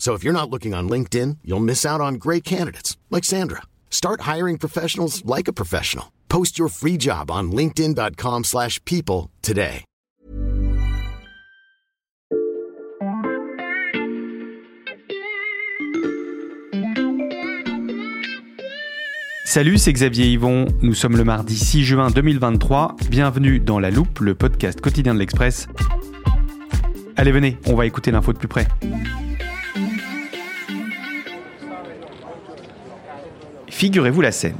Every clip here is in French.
So if you're not looking on LinkedIn, you'll miss out on great candidates like Sandra. Start hiring professionals like a professional. Post your free job on linkedin.com/people today. Salut, c'est Xavier Yvon. Nous sommes le mardi 6 juin 2023. Bienvenue dans La Loupe, le podcast quotidien de l'Express. Allez, venez, on va écouter l'info de plus près. Figurez-vous la scène.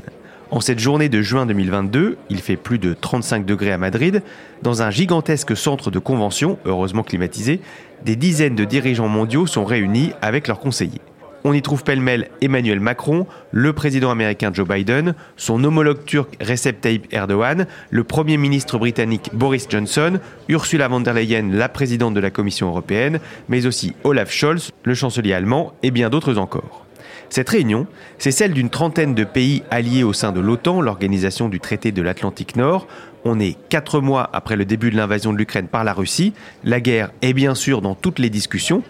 En cette journée de juin 2022, il fait plus de 35 degrés à Madrid. Dans un gigantesque centre de convention, heureusement climatisé, des dizaines de dirigeants mondiaux sont réunis avec leurs conseillers. On y trouve pêle-mêle Emmanuel Macron, le président américain Joe Biden, son homologue turc Recep Tayyip Erdogan, le premier ministre britannique Boris Johnson, Ursula von der Leyen, la présidente de la Commission européenne, mais aussi Olaf Scholz, le chancelier allemand, et bien d'autres encore. Cette réunion, c'est celle d'une trentaine de pays alliés au sein de l'OTAN, l'organisation du traité de l'Atlantique Nord. On est quatre mois après le début de l'invasion de l'Ukraine par la Russie. La guerre est bien sûr dans toutes les discussions.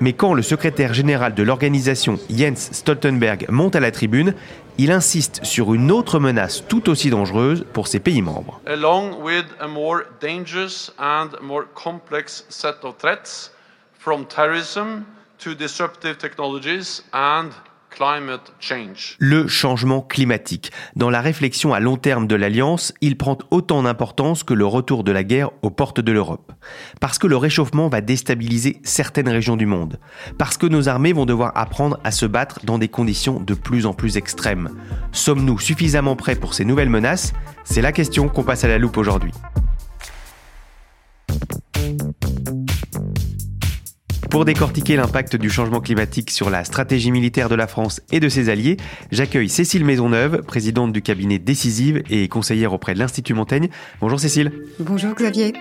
Mais quand le secrétaire général de l'organisation, Jens Stoltenberg, monte à la tribune, il insiste sur une autre menace tout aussi dangereuse pour ses pays membres. along with a more dangerous and more complex set of threats from terrorism to disruptive technologies and Le changement climatique. Dans la réflexion à long terme de l'Alliance, il prend autant d'importance que le retour de la guerre aux portes de l'Europe. Parce que le réchauffement va déstabiliser certaines régions du monde. Parce que nos armées vont devoir apprendre à se battre dans des conditions de plus en plus extrêmes. Sommes-nous suffisamment prêts pour ces nouvelles menaces? C'est la question qu'on passe à la loupe aujourd'hui. Pour décortiquer l'impact du changement climatique sur la stratégie militaire de la France et de ses alliés, j'accueille Cécile Maisonneuve, présidente du cabinet Décisive et conseillère auprès de l'Institut Montaigne. Bonjour Cécile. Bonjour Xavier.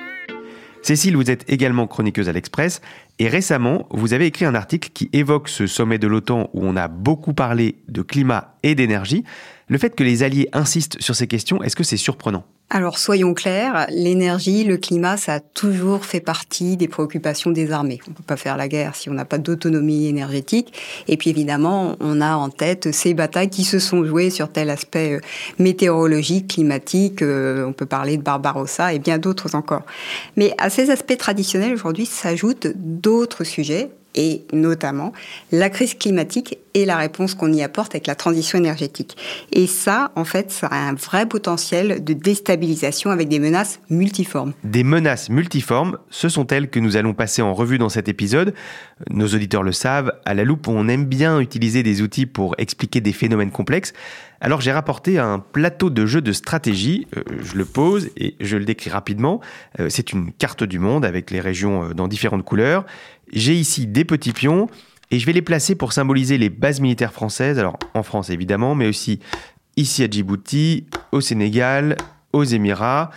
Cécile, vous êtes également chroniqueuse à l'Express et récemment, vous avez écrit un article qui évoque ce sommet de l'OTAN où on a beaucoup parlé de climat et d'énergie. Le fait que les alliés insistent sur ces questions, est-ce que c'est surprenant? Alors soyons clairs, l'énergie, le climat, ça a toujours fait partie des préoccupations des armées. On ne peut pas faire la guerre si on n'a pas d'autonomie énergétique. Et puis évidemment, on a en tête ces batailles qui se sont jouées sur tel aspect euh, météorologique, climatique. euh, On peut parler de Barbarossa et bien d'autres encore. Mais à ces aspects traditionnels, aujourd'hui, s'ajoutent d'autres sujets et notamment la crise climatique et la réponse qu'on y apporte avec la transition énergétique. Et ça, en fait, ça a un vrai potentiel de déstabilisation avec des menaces multiformes. Des menaces multiformes, ce sont elles que nous allons passer en revue dans cet épisode. Nos auditeurs le savent, à la loupe, on aime bien utiliser des outils pour expliquer des phénomènes complexes. Alors j'ai rapporté un plateau de jeu de stratégie, Euh, je le pose et je le décris rapidement. Euh, C'est une carte du monde avec les régions euh, dans différentes couleurs. J'ai ici des petits pions et je vais les placer pour symboliser les bases militaires françaises, alors en France évidemment, mais aussi ici à Djibouti, au Sénégal, aux Émirats.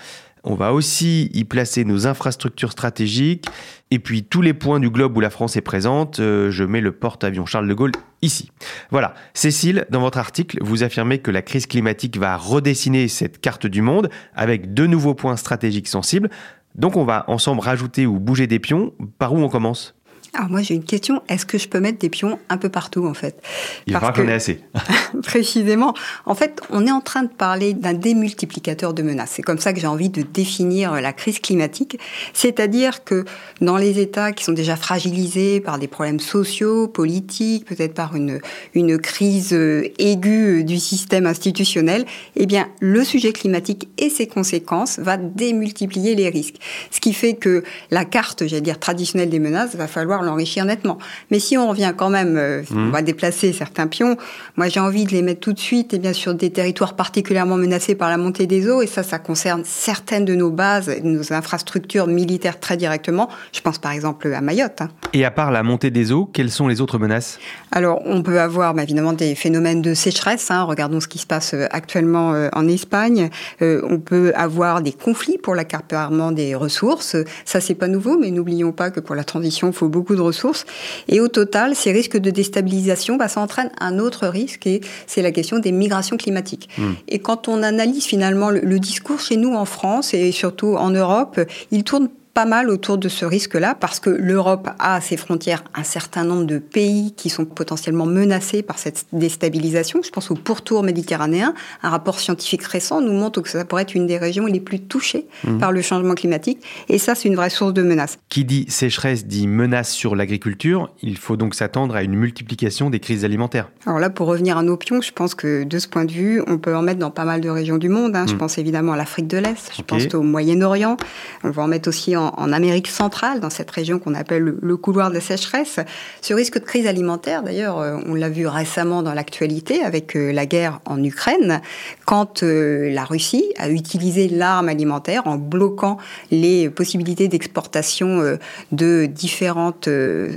On va aussi y placer nos infrastructures stratégiques et puis tous les points du globe où la France est présente. euh, je mets le porte-avions Charles de Gaulle ici. Voilà. Cécile, dans votre article, vous affirmez que la crise climatique va redessiner cette carte du monde avec de nouveaux points stratégiques sensibles. Donc on va ensemble rajouter ou bouger des pions. Par où on commence? Alors moi j'ai une question, est-ce que je peux mettre des pions un peu partout en fait? Il va qu'on ait assez. précisément, en fait on est en train de parler d'un démultiplicateur de menaces. C'est comme ça que j'ai envie de définir la crise climatique. C'est-à-dire que dans les États qui sont déjà fragilisés par des problèmes sociaux, politiques, peut-être par une, une crise euh, aiguë du système institutionnel, eh bien le sujet climatique et ses conséquences va démultiplier les risques. Ce qui fait que la carte, j'allais dire, traditionnelle des menaces va falloir l'enrichir nettement. Mais si on revient quand même, euh, on mmh. va déplacer certains pions, moi j'ai envie de les mettre tout de suite et eh bien sur des territoires particulièrement menacés par la montée des eaux, et ça, ça concerne certaines de nos bases, nos infrastructures militaires très directement. Je pense par exemple à Mayotte. Hein. Et à part la montée des eaux, quelles sont les autres menaces? Alors on peut avoir bah, évidemment des phénomènes de sécheresse. Hein. Regardons ce qui se passe euh, actuellement euh, en Espagne. on peut avoir des conflits pour l'accaparement des ressources. Ça c'est pas nouveau, mais n'oublions pas que pour la transition, il faut beaucoup de ressources. Et au total, ces risques de déstabilisation, bah, ça entraîne un autre risque, et c'est la question des migrations climatiques. Hmm. Et quand on analyse finalement le, le, discours chez nous en France et surtout en Europe, il tourne pas mal autour de ce risque-là parce que l'Europe a à ses frontières un certain nombre de pays qui sont potentiellement menacés par cette déstabilisation. Je pense au pourtour méditerranéen. Un rapport scientifique récent nous montre que ça pourrait être une des régions les plus touchées mmh. par le changement climatique. Et ça, c'est une vraie source de menace. Qui dit sécheresse dit menace sur l'agriculture. Il faut donc s'attendre à une multiplication des crises alimentaires. Alors là, pour revenir à nos pions, je pense que de ce point de vue, on peut en mettre dans pas mal de régions du monde. Hein. Je mmh. pense évidemment à l'Afrique de l'Est, je pense au Moyen-Orient. On va en mettre aussi en en, Amérique centrale, dans cette région qu'on appelle le, couloir de la sécheresse. Ce risque de crise alimentaire, d'ailleurs, euh, on l'a vu récemment dans l'actualité avec euh, la guerre en Ukraine, quand euh, la Russie a utilisé l'arme alimentaire en bloquant les possibilités d'exportation de différentes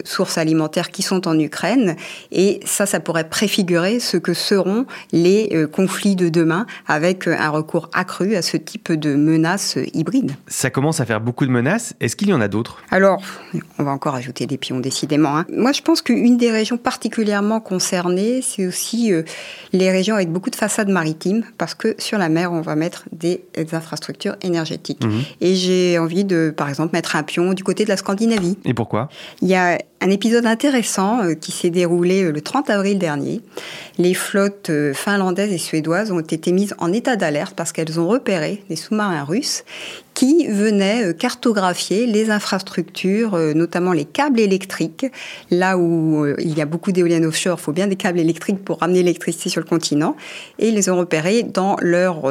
sources alimentaires qui sont en Ukraine. Et ça, ça pourrait préfigurer ce que seront les conflits de demain avec un recours accru à ce type de menaces hybrides. Ça commence à faire beaucoup de menaces est-ce qu'il y en a d'autres? Alors, on va encore ajouter des pions, décidément. Hein. Moi, je pense qu'une des régions particulièrement concernées, c'est aussi euh, les régions avec beaucoup de façades maritimes, parce que sur la mer, on va mettre des, infrastructures énergétiques. Mhm. Et j'ai envie de, par exemple, mettre un pion du côté de la Scandinavie. Et pourquoi? Il y a un épisode intéressant euh, qui s'est déroulé euh, le 30 avril dernier. Les flottes finlandaises et suédoises ont été mises en état d'alerte parce qu'elles ont repéré des sous-marins russes qui venait euh, cartographier les infrastructures, euh, notamment les câbles électriques. Là où euh, il y a beaucoup d'éoliennes offshore, il faut bien des câbles électriques pour ramener l'électricité sur le continent. Et ils les ont repérés dans leurs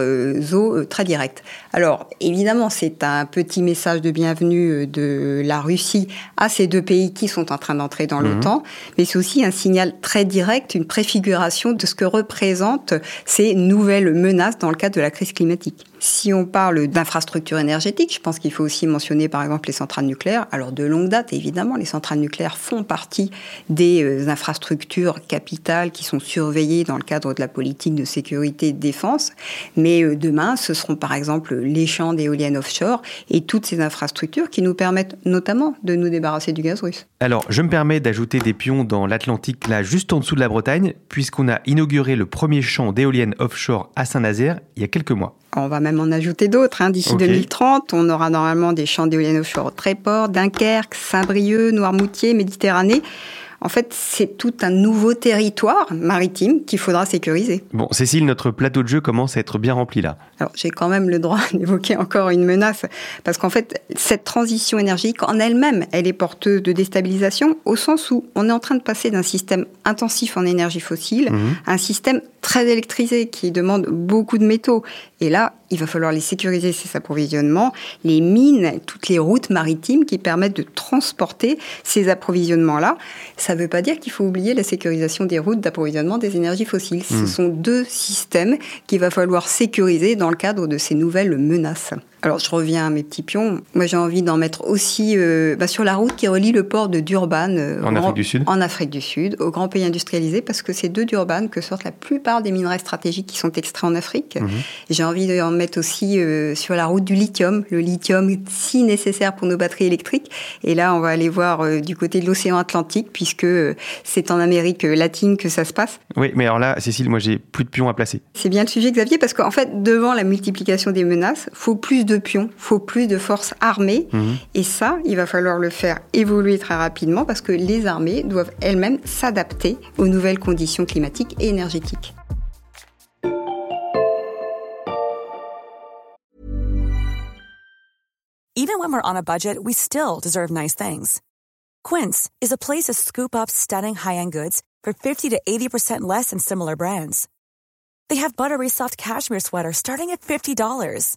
eaux très directes. Alors, évidemment, c'est un petit message de bienvenue de la Russie à ces deux pays qui sont en train d'entrer dans mhm. l'OTAN, mais c'est aussi un signal très direct, une préfiguration de ce que représentent ces nouvelles menaces dans le cadre de la crise climatique. Si on parle d'infrastructures énergétiques, je pense qu'il faut aussi mentionner par exemple les centrales nucléaires. Alors de longue date, évidemment, les centrales nucléaires font partie des euh, infrastructures capitales qui sont surveillées dans le cadre de la politique de sécurité et de défense. Mais euh, demain, ce seront par exemple les champs d'éoliennes offshore et toutes ces infrastructures qui nous permettent notamment de nous débarrasser du gaz russe. Alors, je me permets d'ajouter des pions dans l'Atlantique, là, juste en dessous de la Bretagne, puisqu'on a inauguré le premier champ d'éoliennes offshore à Saint-Nazaire il y a quelques mois. On va même en ajouter d'autres. Hein. D'ici 2030, on aura normalement des champs d'éoliennes offshore Tréport, Dunkerque, Saint-Brieuc, Noirmoutier, Méditerranée. En fait, c'est tout un nouveau territoire maritime qu'il faudra sécuriser. Bon, Cécile, notre plateau de jeu commence à être bien rempli là. Alors, j'ai quand même le droit d'évoquer encore une menace, parce qu'en fait, cette transition énergétique en elle-même, elle est porteuse de déstabilisation, au sens où on est en train de passer d'un système intensif en énergie fossile mhm. à un système très électrisé qui demande beaucoup de métaux. Et là, il va falloir les sécuriser, ces approvisionnements, les mines, toutes les routes maritimes qui permettent de transporter ces approvisionnements-là. Ça ne veut pas dire qu'il faut oublier la sécurisation des routes d'approvisionnement des énergies fossiles. Ce hmm. sont deux systèmes qu'il va falloir sécuriser dans le cadre de ces nouvelles menaces. Alors je reviens à mes petits pions. Moi j'ai envie d'en mettre aussi euh, bah, sur la route qui relie le port de Durban euh, en, Afrique du Sud. en Afrique du Sud, aux grands pays industrialisés, parce que c'est de Durban que sortent la plupart des minerais stratégiques qui sont extraits en Afrique. Mhm. J'ai envie d'en mettre aussi euh, sur la route du lithium, le lithium si nécessaire pour nos batteries électriques. Et là on va aller voir du côté de l'océan Atlantique, puisque c'est en Amérique latine que ça se passe. Oui, mais alors là, Cécile, moi j'ai plus de pions à placer. C'est bien le sujet, Xavier, parce qu'en fait, devant la multiplication des menaces, faut plus de pions, faut plus de forces armées. Mhm. Et ça, il va falloir le faire évoluer très rapidement parce que les armées doivent elles-mêmes s'adapter aux nouvelles conditions climatiques et énergétiques. Even when we're on a budget, we still deserve nice things. Quince is a place to scoop up stunning high-end goods for 50 to 80% less than similar brands. They have buttery soft cashmere sweaters starting at $50,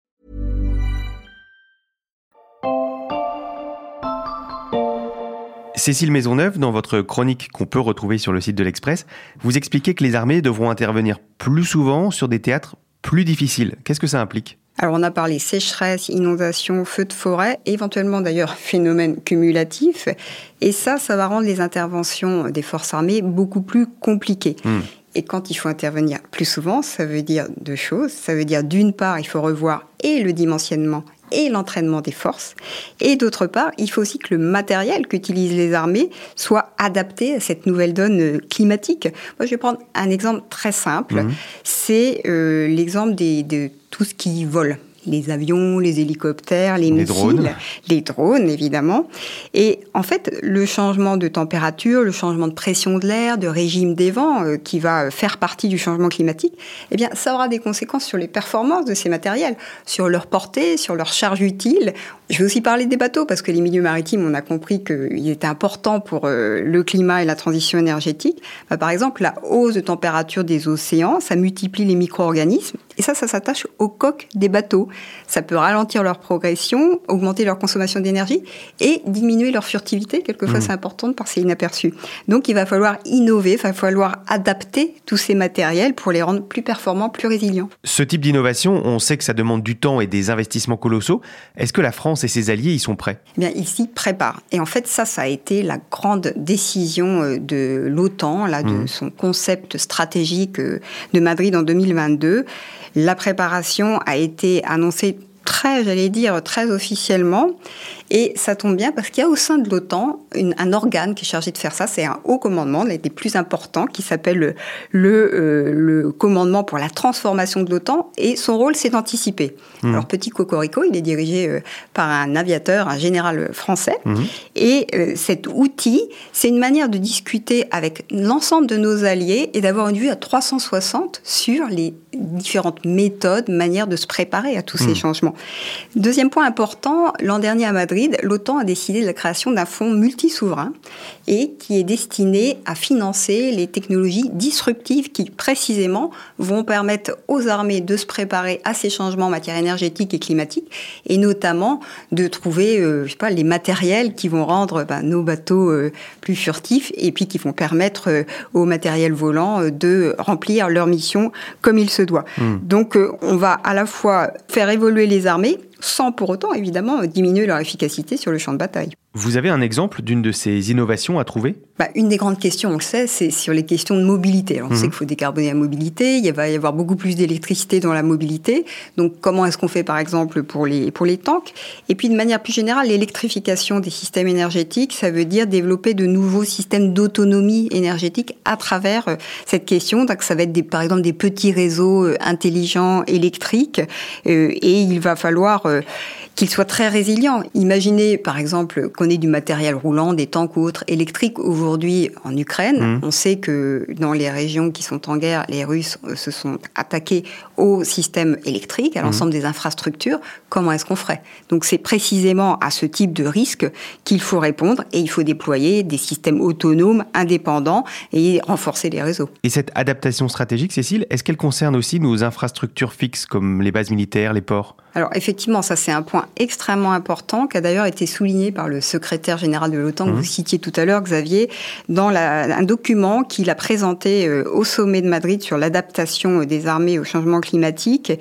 Cécile Maisonneuve, dans votre chronique qu'on peut retrouver sur le site de l'Express, vous expliquez que les armées devront intervenir plus souvent sur des théâtres plus difficiles. Qu'est-ce que ça implique? Alors on a parlé sécheresse, inondation, feux de forêt, éventuellement d'ailleurs phénomène cumulatif. Et ça, ça va rendre les interventions des forces armées beaucoup plus compliquées. Hmm. Et quand il faut intervenir plus souvent, ça veut dire deux choses. Ça veut dire d'une part, il faut revoir et le dimensionnement et l'entraînement des forces. Et d'autre part, il faut aussi que le matériel qu'utilisent les armées soit adapté à cette nouvelle donne climatique. Moi, je vais prendre un exemple très simple. Mhm. C'est euh, l'exemple de tout ce qui vole les avions, les hélicoptères, les, missiles, drones. les drones évidemment. Et en fait, le changement de température, le changement de pression de l'air, de régime des vents, euh, qui va faire partie du changement climatique, eh bien, ça aura des conséquences sur les performances de ces matériels, sur leur portée, sur leur charge utile. Je vais aussi parler des bateaux parce que les milieux maritimes, on a compris qu'il était important pour euh, le climat et la transition énergétique. Bah, par exemple, la hausse de température des océans, ça multiplie les micro-organismes et ça, ça s'attache aux coques des bateaux. Ça peut ralentir leur progression, augmenter leur consommation d'énergie et diminuer leur furtivité. Quelquefois, mmh. c'est important de passer inaperçu. Donc, il va falloir innover, il va falloir adapter tous ces matériels pour les rendre plus performants, plus résilients. Ce type d'innovation, on sait que ça demande du temps et des investissements colossaux. Est-ce que la France et ses alliés y sont prêts? Eh Bien, ils s'y préparent. Et en fait, ça, ça a été la grande décision euh, de l'OTAN, là, de mmh. son concept stratégique euh, de Madrid en 2022. La préparation a été annoncée très, j'allais dire, très officiellement. Et ça tombe bien parce qu'il y a au sein de l'OTAN un organe qui est chargé de faire ça. C'est un haut commandement, l'un des plus importants, qui s'appelle le, euh, le, commandement pour la transformation de l'OTAN. Et son rôle, c'est d'anticiper. Mmh. Alors, petit cocorico, il est dirigé euh, par un aviateur, un général français. Mmh. Et euh, cet outil, c'est une manière de discuter avec l'ensemble de nos alliés et d'avoir une vue à 360 sur les différentes méthodes, manières de se préparer à tous ces mmh. changements. Deuxième point important, l'an dernier à Madrid, l'OTAN a décidé de la création d'un fonds multisouverain et qui est destiné à financer les technologies disruptives qui précisément vont permettre aux armées de se préparer à ces changements en matière énergétique et climatique et notamment de trouver euh, je sais pas, les matériels qui vont rendre ben, nos bateaux euh, plus furtifs et puis qui vont permettre euh, aux matériels volants de remplir leur mission comme il se doit. Hmm. Donc on va à la fois faire évoluer les armées sans pour autant évidemment diminuer leur efficacité sur le champ de bataille. Vous avez un exemple d'une de ces innovations à trouver? Bah, Une des grandes questions, on le sait, c'est sur les questions de mobilité. on sait mhm. qu'il faut décarboner la mobilité, il va y avoir beaucoup plus d'électricité dans la mobilité. Donc comment est-ce qu'on fait par exemple pour les, pour les tanks? Et puis de manière plus générale, l'électrification des systèmes énergétiques, ça veut dire développer de nouveaux systèmes d'autonomie énergétique à travers euh, cette question. Donc ça va être des, par exemple des petits réseaux euh, intelligents électriques euh, et il va falloir qu'il soit très résilient. Imaginez par exemple qu'on ait du matériel roulant, des tanks ou autres électriques aujourd'hui en Ukraine. Mmh. On sait que dans les régions qui sont en guerre, les Russes euh, se sont attaqués au système électrique, à mmh. l'ensemble des infrastructures. Comment est-ce qu'on ferait? Donc c'est précisément à ce type de risque qu'il faut répondre et il faut déployer des systèmes autonomes, indépendants et renforcer les réseaux. Et cette adaptation stratégique, Cécile, est-ce qu'elle concerne aussi nos infrastructures fixes comme les bases militaires, les ports? Alors effectivement, ça c'est un point extrêmement important qui a d'ailleurs été souligné par le secrétaire général de l'OTAN que vous mmh. citiez tout à l'heure, Xavier, dans un document qu'il a présenté euh, au sommet de Madrid sur l'adaptation des armées au changement climatique.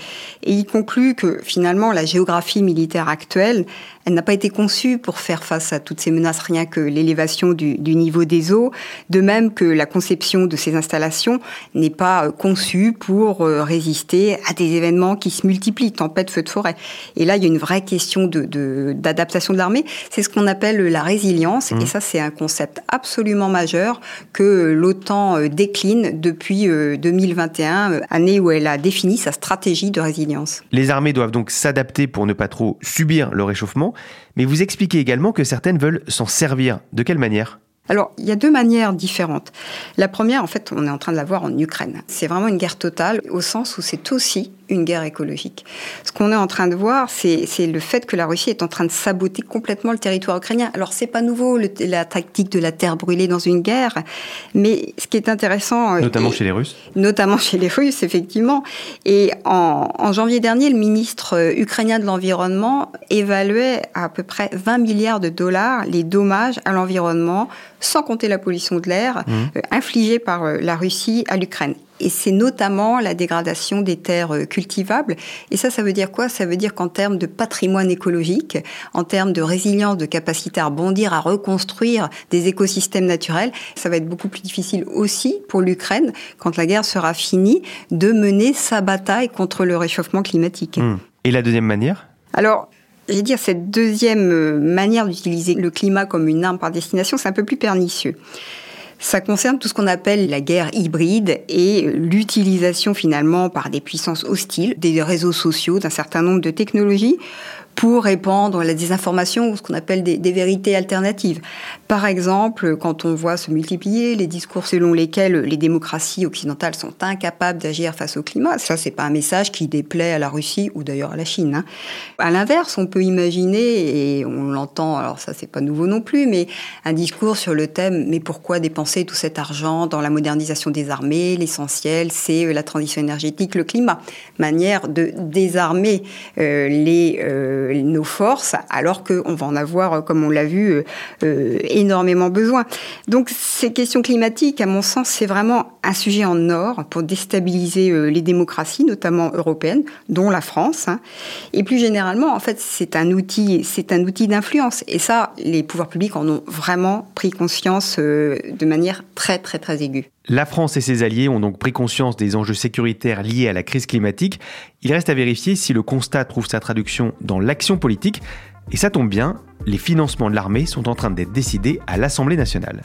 Et il conclut que finalement la géographie militaire actuelle elle n'a pas été conçue pour faire face à toutes ces menaces, rien que l'élévation du, niveau des eaux, de même que la conception de ces installations n'est pas euh, conçue pour euh, résister à des événements qui se multiplient, tempêtes, feux de forêt. Et là, il y a une vraie question d'adaptation de, l'armée. C'est ce qu'on appelle la résilience, mmh. et ça, c'est un concept absolument majeur que l'OTAN euh, décline depuis 2021, année où elle a défini sa stratégie de résilience. Les armées doivent donc s'adapter pour ne pas trop subir le réchauffement mais vous expliquez également que certaines veulent s'en servir. De quelle manière? Alors, il y a deux manières différentes. La première, en fait, on est en train de la voir en Ukraine. C'est vraiment une guerre totale, au sens où c'est aussi une guerre écologique. Ce qu'on est en train de voir, c'est le fait que la Russie est en train de saboter complètement le territoire ukrainien. Alors, c'est pas nouveau, la tactique de la terre brûlée dans une guerre, mais ce qui est intéressant... Euh, notamment chez les Russes Notamment chez les Russes, effectivement. Et en, en janvier dernier, le ministre euh, ukrainien de l'Environnement évaluait à, à peu près 20 milliards de dollars les dommages à l'environnement sans compter la pollution de l'air mmh. euh, infligée par euh, la Russie à l'Ukraine. Et c'est notamment la dégradation des terres euh, cultivables. Et ça, ça veut dire quoi? Ça veut dire qu'en termes de patrimoine écologique, en termes de résilience, de capacité à rebondir, à reconstruire des écosystèmes naturels, ça va être beaucoup plus difficile aussi pour l'Ukraine, quand la guerre sera finie, de mener sa bataille contre le réchauffement climatique. Mmh. Et la deuxième manière? Alors, je vais dire, cette deuxième euh, manière d'utiliser le climat comme une arme par destination, c'est un peu plus pernicieux. Ça concerne tout ce qu'on appelle la guerre hybride et l'utilisation finalement par des puissances hostiles des réseaux sociaux, d'un certain nombre de technologies pour répandre la désinformation ou ce qu'on appelle des, vérités alternatives. Par exemple, quand on voit se multiplier les discours selon lesquels les démocraties occidentales sont incapables d'agir face au climat, ça c'est pas un message qui déplaît à la Russie ou d'ailleurs à la Chine. Hein. À l'inverse, on peut imaginer et on l'entend, alors ça c'est pas nouveau non plus, mais un discours sur le thème mais pourquoi dépenser tout cet argent dans la modernisation des armées? L'essentiel c'est euh, la transition énergétique, le climat, manière de désarmer euh, les euh, nos forces, alors qu'on va en avoir, euh, comme on l'a vu, euh, énormément besoin. Donc ces questions climatiques, à mon sens, c'est vraiment un sujet en or pour déstabiliser les démocraties, notamment européennes, dont la France. Hein. Et plus généralement, en fait, c'est un outil, c'est un outil d'influence. Et ça, les pouvoirs publics en ont vraiment pris conscience de manière très, très, très aiguë. La France et ses alliés ont donc pris conscience des enjeux sécuritaires liés à la crise climatique. Il reste à vérifier si le constat trouve sa traduction dans l'action politique. Et ça tombe bien, les financements de l'armée sont en train d'être décidés à l'Assemblée nationale.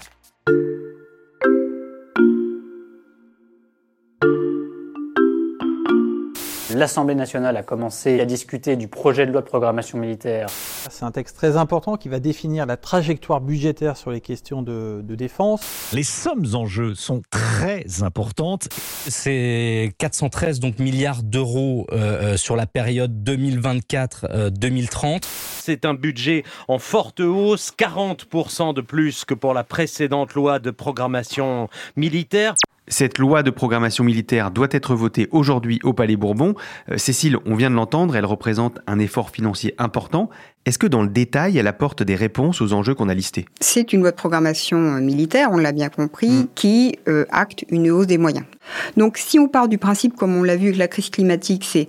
L'Assemblée nationale a commencé à discuter du projet de loi de programmation militaire. C'est un texte très important qui va définir la trajectoire budgétaire sur les questions de, défense. Les sommes en jeu sont très importantes. C'est 413 donc, milliards d'euros euh, euh, sur la période 2024-2030. Euh, C'est un budget en forte hausse, 40% de plus que pour la précédente loi de programmation militaire. Cette loi de programmation militaire doit être votée aujourd'hui au Palais Bourbon. Euh, Cécile, on vient de l'entendre, elle représente un effort financier important. Est-ce que dans le détail, elle apporte des réponses aux enjeux qu'on a listés? C'est une loi de programmation euh, militaire, on l'a bien compris, mm. qui euh, acte une hausse des moyens. Donc si on part du principe, comme on l'a vu avec la crise climatique, c'est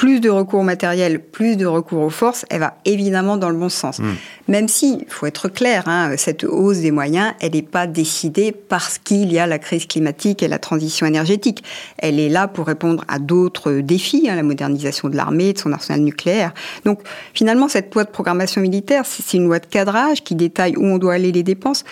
plus de recours au matériel, plus de recours aux forces, elle va évidemment dans le bon sens. Hmm. Même si, il faut être clair, hein, cette hausse des moyens, elle n'est pas décidée parce qu'il y a la crise climatique et la transition énergétique. Elle est là pour répondre à d'autres défis, hein, la modernisation de l'armée, de son arsenal nucléaire. Donc finalement, cette loi de programmation militaire, c'est une loi de cadrage qui détaille où on doit aller les dépenses.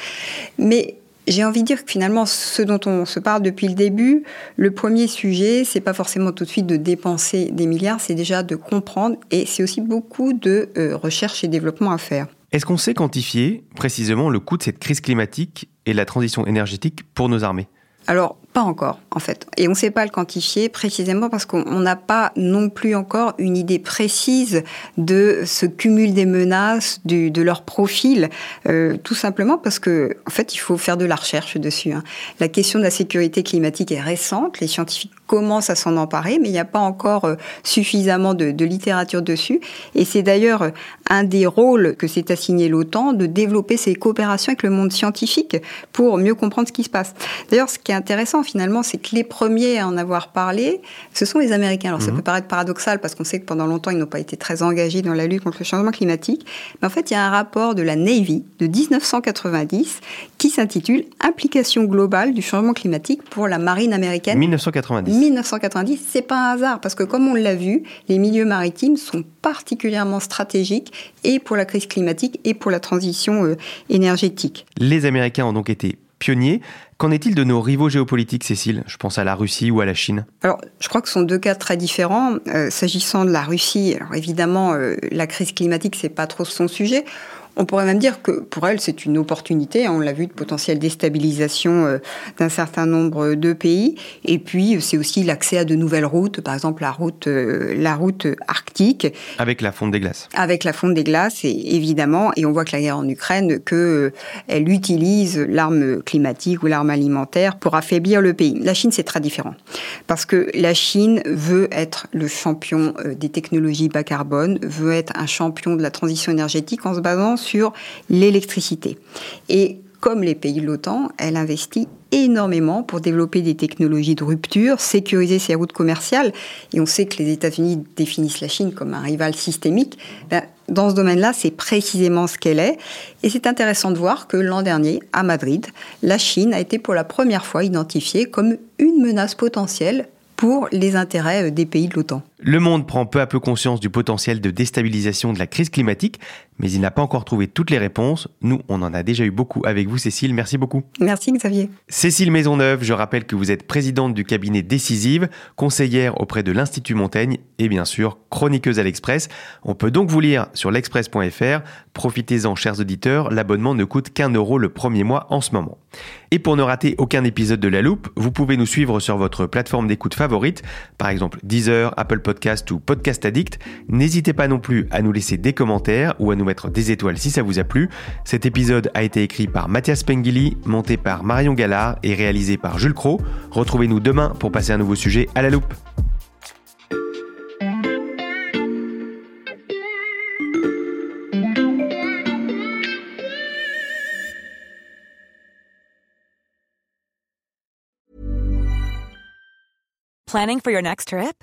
Mais j'ai envie de dire que finalement, ce dont on se parle depuis le début, le premier sujet, c'est pas forcément tout de suite de dépenser des milliards, c'est déjà de comprendre et c'est aussi beaucoup de euh, recherche et développement à faire. Est-ce qu'on sait quantifier précisément le coût de cette crise climatique et la transition énergétique pour nos armées? Alors, pas encore, en fait. Et on ne sait pas le quantifier précisément parce qu'on n'a pas non plus encore une idée précise de ce cumul des menaces, de leur profil, euh, tout simplement parce que, en fait, il faut faire de la recherche dessus. Hein. La question de la sécurité climatique est récente. Les scientifiques commence à s'en emparer, mais il n'y a pas encore euh, suffisamment de, de littérature dessus. Et c'est d'ailleurs euh, un des rôles que s'est assigné l'OTAN de développer ses coopérations avec le monde scientifique pour mieux comprendre ce qui se passe. D'ailleurs, ce qui est intéressant finalement, c'est que les premiers à en avoir parlé, ce sont les Américains. Alors ça mhm. peut paraître paradoxal parce qu'on sait que pendant longtemps, ils n'ont pas été très engagés dans la lutte contre le changement climatique. Mais en fait, il y a un rapport de la Navy de 1990 qui s'intitule Implication globale du changement climatique pour la marine américaine. 1990. 1990, c'est pas un hasard parce que comme on l'a vu, les milieux maritimes sont particulièrement stratégiques et pour la crise climatique et pour la transition euh, énergétique. Les Américains ont donc été pionniers. Qu'en est-il de nos rivaux géopolitiques, Cécile? Je pense à la Russie ou à la Chine. Alors, je crois que ce sont deux cas très différents. Euh, s'agissant de la Russie, alors évidemment, euh, la crise climatique, c'est pas trop son sujet. On pourrait même dire que pour elle, c'est une opportunité. On l'a vu de potentielle déstabilisation euh, d'un certain nombre de pays. Et puis, c'est aussi l'accès à de nouvelles routes, par exemple la route, euh, la route arctique. Avec la fonte des glaces. Avec la fonte des glaces, et évidemment. Et on voit que la guerre en Ukraine, que euh, elle utilise l'arme climatique ou l'arme alimentaire pour affaiblir le pays. La Chine, c'est très différent. Parce que la Chine veut être le champion des technologies bas carbone, veut être un champion de la transition énergétique en se basant sur sur l'électricité. Et comme les pays de l'OTAN, elle investit énormément pour développer des technologies de rupture, sécuriser ses routes commerciales. Et on sait que les États-Unis définissent la Chine comme un rival systémique. Ben, dans ce domaine-là, c'est précisément ce qu'elle est. Et c'est intéressant de voir que l'an dernier, à Madrid, la Chine a été pour la première fois identifiée comme une menace potentielle pour les intérêts des pays de l'OTAN. Le monde prend peu à peu conscience du potentiel de déstabilisation de la crise climatique, mais il n'a pas encore trouvé toutes les réponses. Nous, on en a déjà eu beaucoup avec vous, Cécile. Merci beaucoup. Merci, Xavier. Cécile Maisonneuve, je rappelle que vous êtes présidente du cabinet Décisive, conseillère auprès de l'Institut Montaigne et bien sûr chroniqueuse à l'Express. On peut donc vous lire sur l'express.fr. Profitez-en, chers auditeurs, l'abonnement ne coûte qu'un euro le premier mois en ce moment. Et pour ne rater aucun épisode de La Loupe, vous pouvez nous suivre sur votre plateforme d'écoute favorite, par exemple Deezer, Apple Podcast ou Podcast Addict. N'hésitez pas non plus à nous laisser des commentaires ou à nous mettre des étoiles si ça vous a plu. Cet épisode a été écrit par Mathias Pengili, monté par Marion Gallard et réalisé par Jules Cro. Retrouvez-nous demain pour passer un nouveau sujet à la loupe. Planning for your next trip?